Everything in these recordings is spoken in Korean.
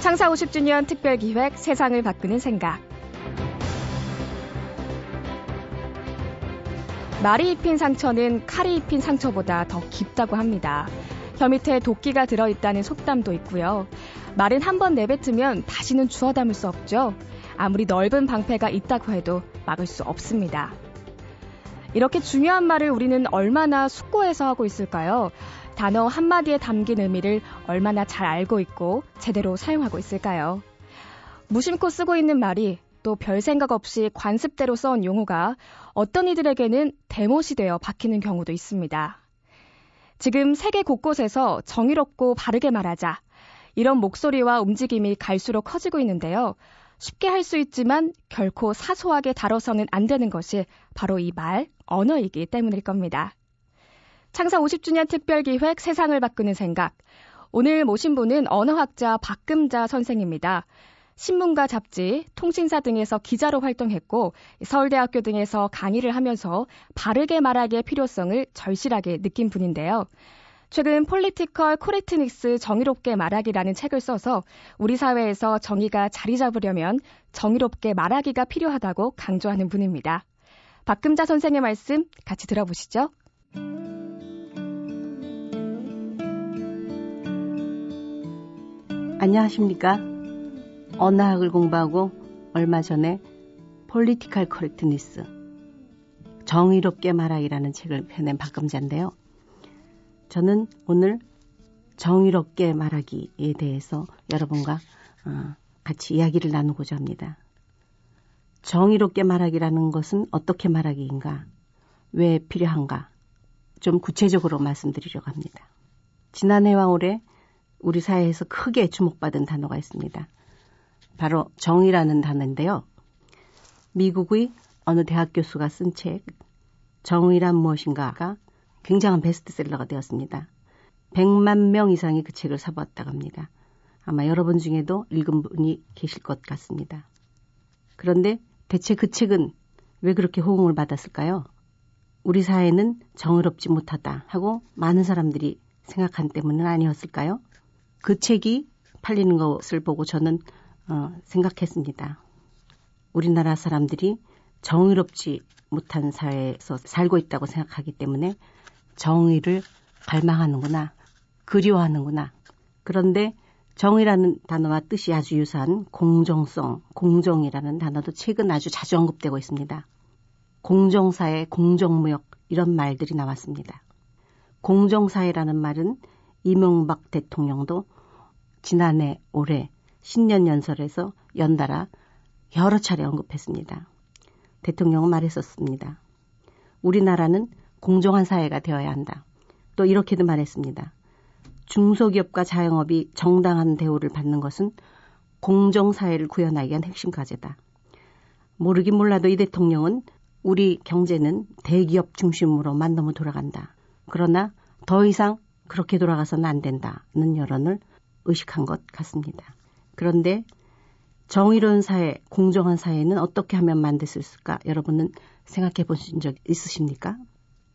창사 50주년 특별기획 세상을 바꾸는 생각. 말이 입힌 상처는 칼이 입힌 상처보다 더 깊다고 합니다. 혀 밑에 도끼가 들어있다는 속담도 있고요. 말은 한 번 내뱉으면 다시는 주워 담을 수 없죠. 아무리 넓은 방패가 있다고 해도 막을 수 없습니다. 이렇게 중요한 말을 우리는 얼마나 숙고해서 하고 있을까요? 단어 한마디에 담긴 의미를 얼마나 잘 알고 있고 제대로 사용하고 있을까요? 무심코 쓰고 있는 말이 또 별 생각 없이 관습대로 써온 용어가 어떤 이들에게는 대못이 되어 박히는 경우도 있습니다. 지금 세계 곳곳에서 정의롭고 바르게 말하자. 이런 목소리와 움직임이 갈수록 커지고 있는데요. 쉽게 할 수 있지만 결코 사소하게 다뤄서는 안 되는 것이 바로 이 말, 언어이기 때문일 겁니다. 창사 50주년 특별기획 세상을 바꾸는 생각. 오늘 모신 분은 언어학자 박금자 선생입니다. 신문과 잡지, 통신사 등에서 기자로 활동했고 서울대학교 등에서 강의를 하면서 바르게 말하기의 필요성을 절실하게 느낀 분인데요. 최근 political correctness 정의롭게 말하기라는 책을 써서 우리 사회에서 정의가 자리 잡으려면 정의롭게 말하기가 필요하다고 강조하는 분입니다. 박금자 선생의 말씀 같이 들어보시죠. 안녕하십니까? 언어학을 공부하고 얼마 전에 political correctness 정의롭게 말하기라는 책을 펴낸 박금자인데요. 저는 오늘 정의롭게 말하기에 대해서 여러분과 어, 같이 이야기를 나누고자 합니다. 정의롭게 말하기라는 것은 어떻게 말하기인가? 왜 필요한가? 좀 구체적으로 말씀드리려고 합니다. 지난해와 올해 우리 사회에서 크게 주목받은 단어가 있습니다. 바로 정의라는 단어인데요. 미국의 어느 대학 교수가 쓴 책, 정의란 무엇인가가 굉장한 베스트셀러가 되었습니다. 100만 명 이상이 그 책을 사보았다고 합니다. 아마 여러분 중에도 읽은 분이 계실 것 같습니다. 그런데 대체 그 책은 왜 그렇게 호응을 받았을까요? 우리 사회는 정의롭지 못하다 하고 많은 사람들이 생각한 때문은 아니었을까요? 그 책이 팔리는 것을 보고 저는 어, 생각했습니다. 우리나라 사람들이 정의롭지 못한 사회에서 살고 있다고 생각하기 때문에 정의를 갈망하는구나, 그리워하는구나. 그런데 정의라는 단어와 뜻이 아주 유사한 공정성, 공정이라는 단어도 최근 아주 자주 언급되고 있습니다. 공정사회, 공정무역 이런 말들이 나왔습니다. 공정사회라는 말은 이명박 대통령도 지난해 올해 신년 연설에서 연달아 여러 차례 언급했습니다. 대통령은 말했었습니다. 우리나라는 공정한 사회가 되어야 한다. 또 이렇게도 말했습니다. 중소기업과 자영업이 정당한 대우를 받는 것은 공정사회를 구현하기 위한 핵심 과제다. 모르긴 몰라도 이 대통령은 우리 경제는 대기업 중심으로만 너무 돌아간다. 그러나 더 이상 그렇게 돌아가서는 안 된다는 여론을 의식한 것 같습니다. 그런데 정의로운 사회, 공정한 사회는 어떻게 하면 만들 수 있을까? 여러분은 생각해 보신 적 있으십니까?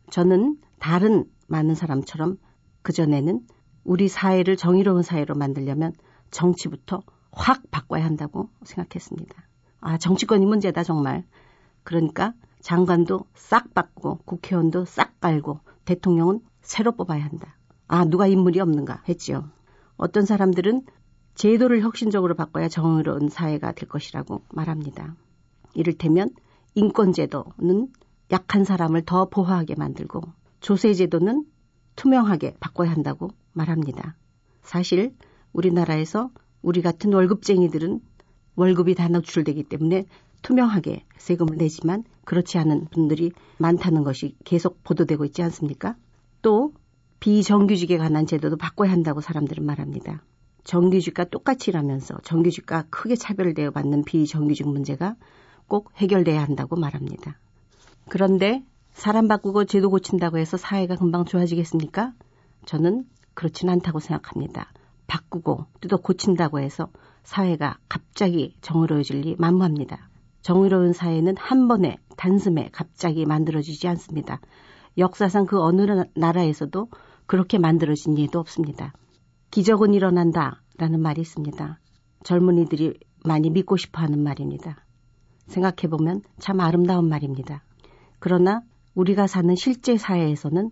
저는 다른 많은 사람처럼 그전에는 우리 사회를 정의로운 사회로 만들려면 정치부터 확 바꿔야 한다고 생각했습니다. 아, 정치권이 문제다, 정말. 그러니까 장관도 싹 바꾸고 국회의원도 싹 깔고 대통령은 새로 뽑아야 한다. 아, 누가 인물이 없는가 했지요. 어떤 사람들은 제도를 혁신적으로 바꿔야 정의로운 사회가 될 것이라고 말합니다. 이를테면 인권제도는 약한 사람을 더 보호하게 만들고 조세제도는 투명하게 바꿔야 한다고 말합니다. 사실 우리나라에서 우리 같은 월급쟁이들은 월급이 다 노출되기 때문에 투명하게 세금을 내지만 그렇지 않은 분들이 많다는 것이 계속 보도되고 있지 않습니까? 또 비정규직에 관한 제도도 바꿔야 한다고 사람들은 말합니다. 정규직과 똑같이 일하면서 정규직과 크게 차별되어 받는 비정규직 문제가 꼭 해결돼야 한다고 말합니다. 그런데 사람 바꾸고 제도 고친다고 해서 사회가 금방 좋아지겠습니까? 저는 그렇지는 않다고 생각합니다. 바꾸고 또 고친다고 해서 사회가 갑자기 정의로워질 리 만무합니다. 정의로운 사회는 한 번에 단숨에 갑자기 만들어지지 않습니다. 역사상 그 어느 나라에서도 그렇게 만들어진 예도 없습니다. 기적은 일어난다 라는 말이 있습니다. 젊은이들이 많이 믿고 싶어 하는 말입니다. 생각해보면 참 아름다운 말입니다. 그러나 우리가 사는 실제 사회에서는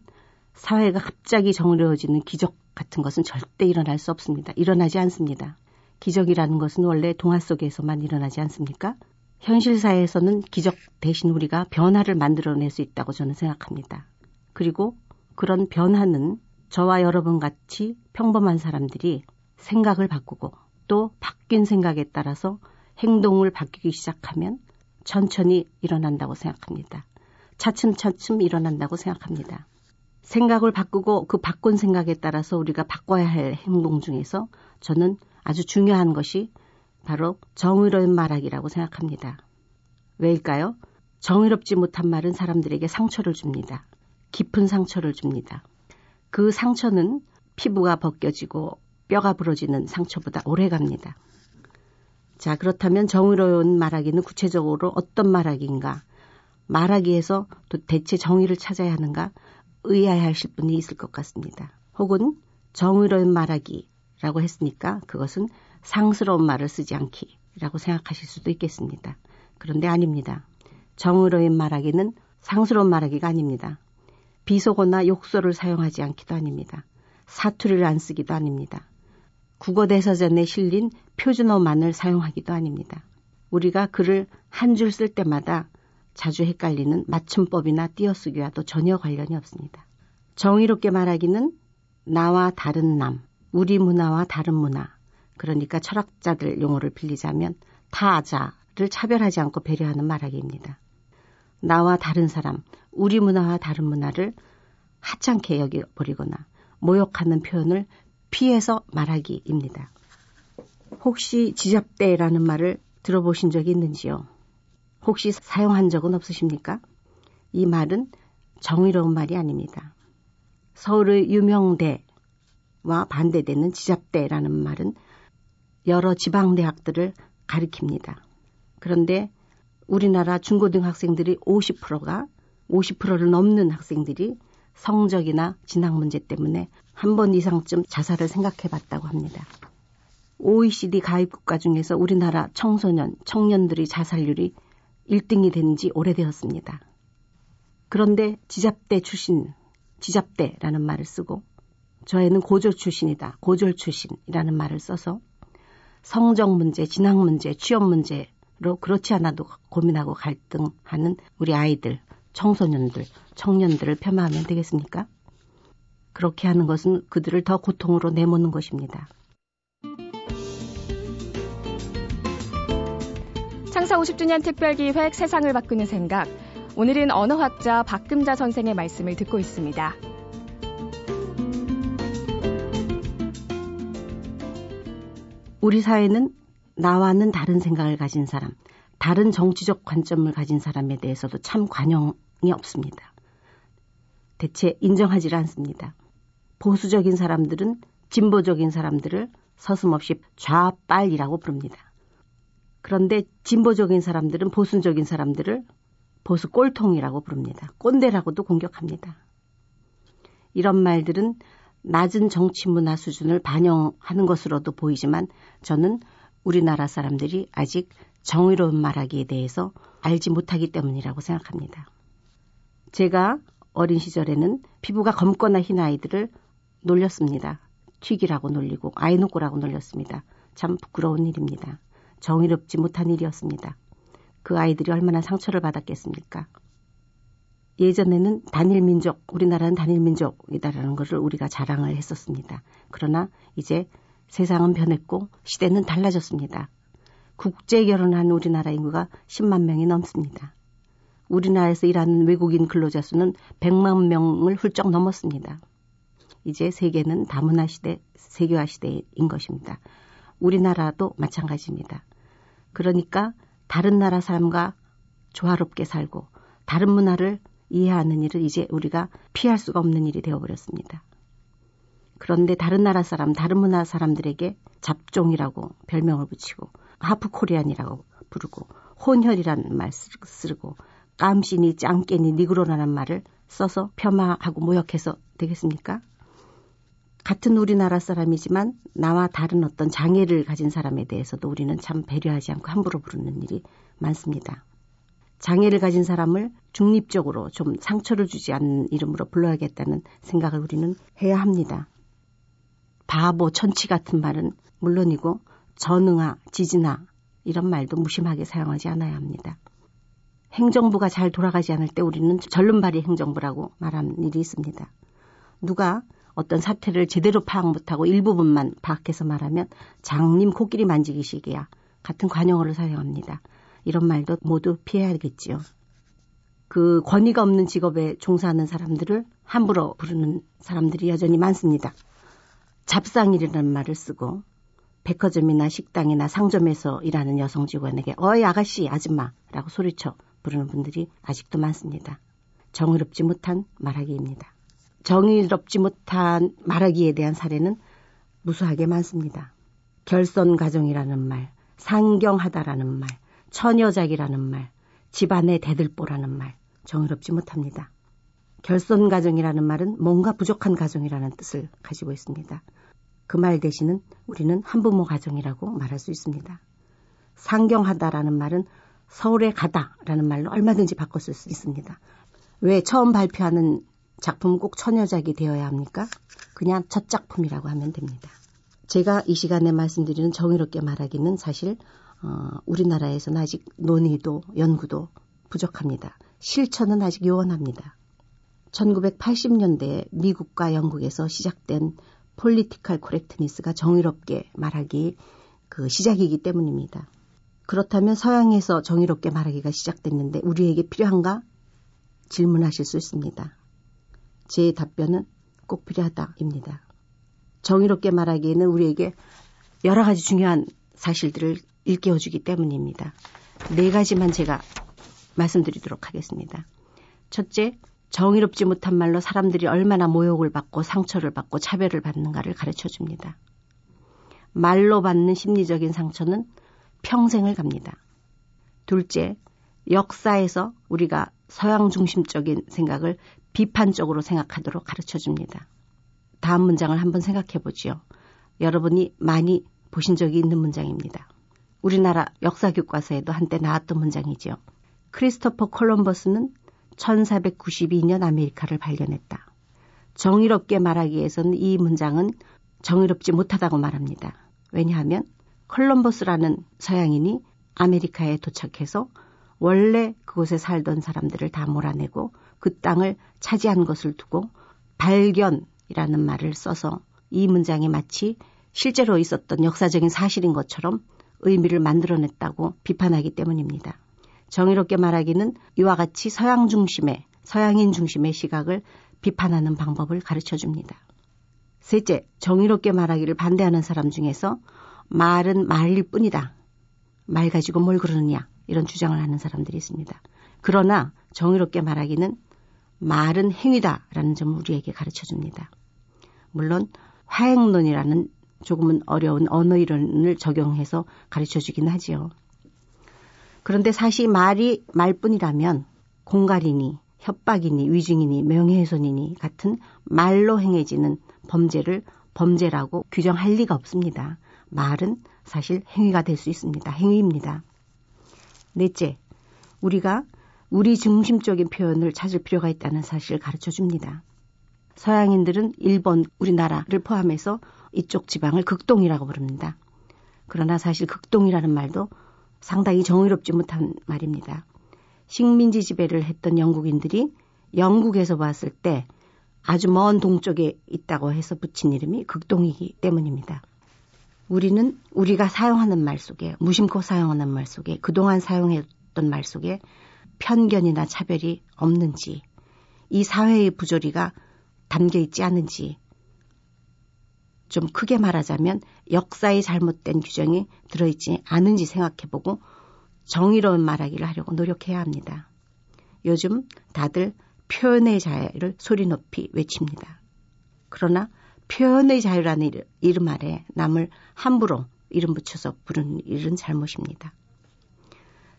사회가 갑자기 정리어지는 기적 같은 것은 절대 일어날 수 없습니다. 일어나지 않습니다. 기적이라는 것은 원래 동화 속에서만 일어나지 않습니까? 현실 사회에서는 기적 대신 우리가 변화를 만들어낼 수 있다고 저는 생각합니다. 그리고 그런 변화는 저와 여러분 같이 평범한 사람들이 생각을 바꾸고 또 바뀐 생각에 따라서 행동을 바뀌기 시작하면 천천히 일어난다고 생각합니다. 차츰차츰 일어난다고 생각합니다. 생각을 바꾸고 그 바꾼 생각에 따라서 우리가 바꿔야 할 행동 중에서 저는 아주 중요한 것이 바로 정의로운 말하기라고 생각합니다. 왜일까요? 정의롭지 못한 말은 사람들에게 상처를 줍니다. 깊은 상처를 줍니다. 그 상처는 피부가 벗겨지고 뼈가 부러지는 상처보다 오래 갑니다. 자, 그렇다면 정의로운 말하기는 구체적으로 어떤 말하기인가? 말하기에서 또 대체 정의를 찾아야 하는가? 의아해하실 분이 있을 것 같습니다. 혹은 정의로운 말하기라고 했으니까 그것은 상스러운 말을 쓰지 않기라고 생각하실 수도 있겠습니다. 그런데 아닙니다. 정의로운 말하기는 상스러운 말하기가 아닙니다. 비속어나 욕설을 사용하지 않기도 아닙니다. 사투리를 안 쓰기도 아닙니다. 국어 대사전에 실린 표준어만을 사용하기도 아닙니다. 우리가 글을 한 줄 쓸 때마다 자주 헷갈리는 맞춤법이나 띄어쓰기와도 전혀 관련이 없습니다. 정의롭게 말하기는 나와 다른 남, 우리 문화와 다른 문화, 그러니까 철학자들 용어를 빌리자면 타자를 차별하지 않고 배려하는 말하기입니다. 나와 다른 사람, 우리 문화와 다른 문화를 하찮게 여겨버리거나 모욕하는 표현을 피해서 말하기입니다. 혹시 지잡대라는 말을 들어보신 적이 있는지요? 혹시 사용한 적은 없으십니까? 이 말은 정의로운 말이 아닙니다. 서울의 유명대와 반대되는 지잡대라는 말은 여러 지방대학들을 가리킵니다. 그런데 우리나라 중고등학생들이 50%가 50%를 넘는 학생들이 성적이나 진학 문제 때문에 한 번 이상쯤 자살을 생각해 봤다고 합니다. OECD 가입 국가 중에서 우리나라 청소년, 청년들의 자살률이 1등이 된 지 오래되었습니다. 그런데 지잡대 출신, 지잡대라는 말을 쓰고 저에는 고졸 출신이다, 고졸 출신이라는 말을 써서 성적 문제, 진학 문제, 취업 문제로 그렇지 않아도 고민하고 갈등하는 우리 아이들, 청소년들, 청년들을 폄하하면 되겠습니까? 그렇게 하는 것은 그들을 더 고통으로 내모는 것입니다. 창사 50주년 특별기획 세상을 바꾸는 생각. 오늘은 언어학자 박금자 선생의 말씀을 듣고 있습니다. 우리 사회는 나와는 다른 생각을 가진 사람, 다른 정치적 관점을 가진 사람에 대해서도 참 관용이 없습니다. 대체 인정하지 않습니다. 보수적인 사람들은 진보적인 사람들을 서슴없이 좌빨이라고 부릅니다. 그런데 진보적인 사람들은 보수적인 사람들을 보수 꼴통이라고 부릅니다. 꼰대라고도 공격합니다. 이런 말들은 낮은 정치 문화 수준을 반영하는 것으로도 보이지만 저는 우리나라 사람들이 아직 정의로운 말하기에 대해서 알지 못하기 때문이라고 생각합니다. 제가 어린 시절에는 피부가 검거나 흰 아이들을 놀렸습니다. 튀기라고 놀리고 아이노꼬라고 놀렸습니다. 참 부끄러운 일입니다. 정의롭지 못한 일이었습니다. 그 아이들이 얼마나 상처를 받았겠습니까? 예전에는 단일 민족, 우리나라는 단일 민족이다라는 것을 우리가 자랑을 했었습니다. 그러나 이제 세상은 변했고 시대는 달라졌습니다. 국제 결혼한 우리나라 인구가 10만 명이 넘습니다. 우리나라에서 일하는 외국인 근로자 수는 100만 명을 훌쩍 넘었습니다. 이제 세계는 다문화 시대, 세계화 시대인 것입니다. 우리나라도 마찬가지입니다. 그러니까 다른 나라 사람과 조화롭게 살고 다른 문화를 이해하는 일을 이제 우리가 피할 수가 없는 일이 되어버렸습니다. 그런데 다른 나라 사람, 다른 문화 사람들에게 잡종이라고 별명을 붙이고 하프 코리안이라고 부르고 혼혈이라는 말 쓰고 깜신이 짱깨니 니그로라는 말을 써서 폄하하고 모욕해서 되겠습니까? 같은 우리나라 사람이지만 나와 다른 어떤 장애를 가진 사람에 대해서도 우리는 참 배려하지 않고 함부로 부르는 일이 많습니다. 장애를 가진 사람을 중립적으로 좀 상처를 주지 않는 이름으로 불러야겠다는 생각을 우리는 해야 합니다. 바보, 천치 같은 말은 물론이고 전응아, 지진아 이런 말도 무심하게 사용하지 않아야 합니다. 행정부가 잘 돌아가지 않을 때 우리는 절름발이 행정부라고 말하는 일이 있습니다. 누가 어떤 사태를 제대로 파악 못하고 일부분만 파악해서 말하면 장님 코끼리 만지기식이야 같은 관용어를 사용합니다. 이런 말도 모두 피해야겠지요. 그 권위가 없는 직업에 종사하는 사람들을 함부로 부르는 사람들이 여전히 많습니다. 잡상일이라는 말을 쓰고 백화점이나 식당이나 상점에서 일하는 여성 직원에게 어이 아가씨 아줌마라고 소리쳐 부르는 분들이 아직도 많습니다. 정의롭지 못한 말하기입니다. 정의롭지 못한 말하기에 대한 사례는 무수하게 많습니다. 결선 가정이라는 말, 상경하다라는 말, 처녀작이라는 말, 집안의 대들보라는 말, 정의롭지 못합니다. 결선 가정이라는 말은 뭔가 부족한 가정이라는 뜻을 가지고 있습니다. 그 말 대신은 우리는 한부모 가정이라고 말할 수 있습니다. 상경하다라는 말은 서울에 가다라는 말로 얼마든지 바꿨을 수 있습니다. 왜 처음 발표하는 작품은 꼭 처녀작이 되어야 합니까? 그냥 첫 작품이라고 하면 됩니다. 제가 이 시간에 말씀드리는 정의롭게 말하기는 사실 어, 우리나라에서는 아직 논의도 연구도 부족합니다. 실천은 아직 요원합니다. 1980년대 미국과 영국에서 시작된 political correctness가 정의롭게 말하기 그 시작이기 때문입니다. 그렇다면 서양에서 정의롭게 말하기가 시작됐는데 우리에게 필요한가? 질문하실 수 있습니다. 제 답변은 꼭 필요하다입니다. 정의롭게 말하기에는 우리에게 여러 가지 중요한 사실들을 일깨워주기 때문입니다. 네 가지만 제가 말씀드리도록 하겠습니다. 첫째, 정의롭지 못한 말로 사람들이 얼마나 모욕을 받고 상처를 받고 차별을 받는가를 가르쳐 줍니다. 말로 받는 심리적인 상처는 평생을 갑니다. 둘째, 역사에서 우리가 서양 중심적인 생각을 비판적으로 생각하도록 가르쳐 줍니다. 다음 문장을 한번 생각해 보지요. 여러분이 많이 보신 적이 있는 문장입니다. 우리나라 역사 교과서에도 한때 나왔던 문장이지요. 크리스토퍼 콜럼버스는 1492년 아메리카를 발견했다. 정의롭게 말하기 위해서는 이 문장은 정의롭지 못하다고 말합니다. 왜냐하면 콜럼버스라는 서양인이 아메리카에 도착해서 원래 그곳에 살던 사람들을 다 몰아내고 그 땅을 차지한 것을 두고 발견이라는 말을 써서 이 문장이 마치 실제로 있었던 역사적인 사실인 것처럼 의미를 만들어냈다고 비판하기 때문입니다. 정의롭게 말하기는 이와 같이 서양 중심의 서양인 중심의 시각을 비판하는 방법을 가르쳐 줍니다. 셋째, 정의롭게 말하기를 반대하는 사람 중에서 말은 말일 뿐이다. 말 가지고 뭘 그러느냐 이런 주장을 하는 사람들이 있습니다. 그러나 정의롭게 말하기는 말은 행위다라는 점을 우리에게 가르쳐 줍니다. 물론 화행론이라는 조금은 어려운 언어 이론을 적용해서 가르쳐 주긴 하지요. 그런데 사실 말이 말뿐이라면 공갈이니 협박이니 위증이니 명예훼손이니 같은 말로 행해지는 범죄를 범죄라고 규정할 리가 없습니다. 말은 사실 행위가 될 수 있습니다. 행위입니다. 넷째, 우리가 우리 중심적인 표현을 찾을 필요가 있다는 사실을 가르쳐 줍니다. 서양인들은 일본, 우리나라를 포함해서 이쪽 지방을 극동이라고 부릅니다. 그러나 사실 극동이라는 말도 상당히 정의롭지 못한 말입니다. 식민지 지배를 했던 영국인들이 영국에서 봤을 때 아주 먼 동쪽에 있다고 해서 붙인 이름이 극동이기 때문입니다. 우리는 우리가 사용하는 말 속에, 무심코 사용하는 말 속에, 그동안 사용했던 말 속에 편견이나 차별이 없는지, 이 사회의 부조리가 담겨 있지 않은지, 좀 크게 말하자면 역사의 잘못된 규정이 들어있지 않은지 생각해보고 정의로운 말하기를 하려고 노력해야 합니다. 요즘 다들 표현의 자유를 소리 높이 외칩니다. 그러나 표현의 자유라는 이름 아래 남을 함부로 이름 붙여서 부르는 일은 잘못입니다.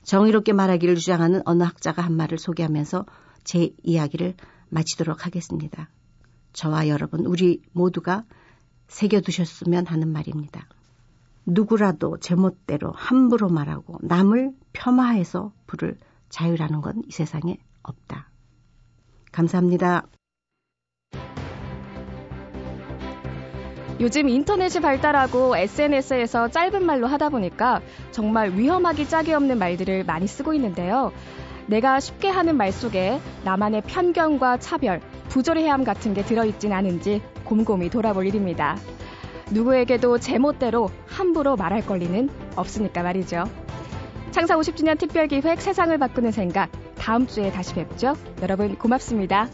정의롭게 말하기를 주장하는 어느 학자가 한 말을 소개하면서 제 이야기를 마치도록 하겠습니다. 저와 여러분, 우리 모두가 새겨두셨으면 하는 말입니다. 누구라도 제멋대로 함부로 말하고 남을 폄하해서 부를 자유라는 건 이 세상에 없다. 감사합니다. 요즘 인터넷이 발달하고 SNS에서 짧은 말로 하다 보니까 정말 위험하기 짝이 없는 말들을 많이 쓰고 있는데요. 내가 쉽게 하는 말 속에 나만의 편견과 차별, 부조리 해함 같은 게 들어있진 않은지 곰곰이 돌아볼 일입니다. 누구에게도 제멋대로 함부로 말할 권리는 없으니까 말이죠. 창사 50주년 특별기획 세상을 바꾸는 생각 다음 주에 다시 뵙죠. 여러분 고맙습니다.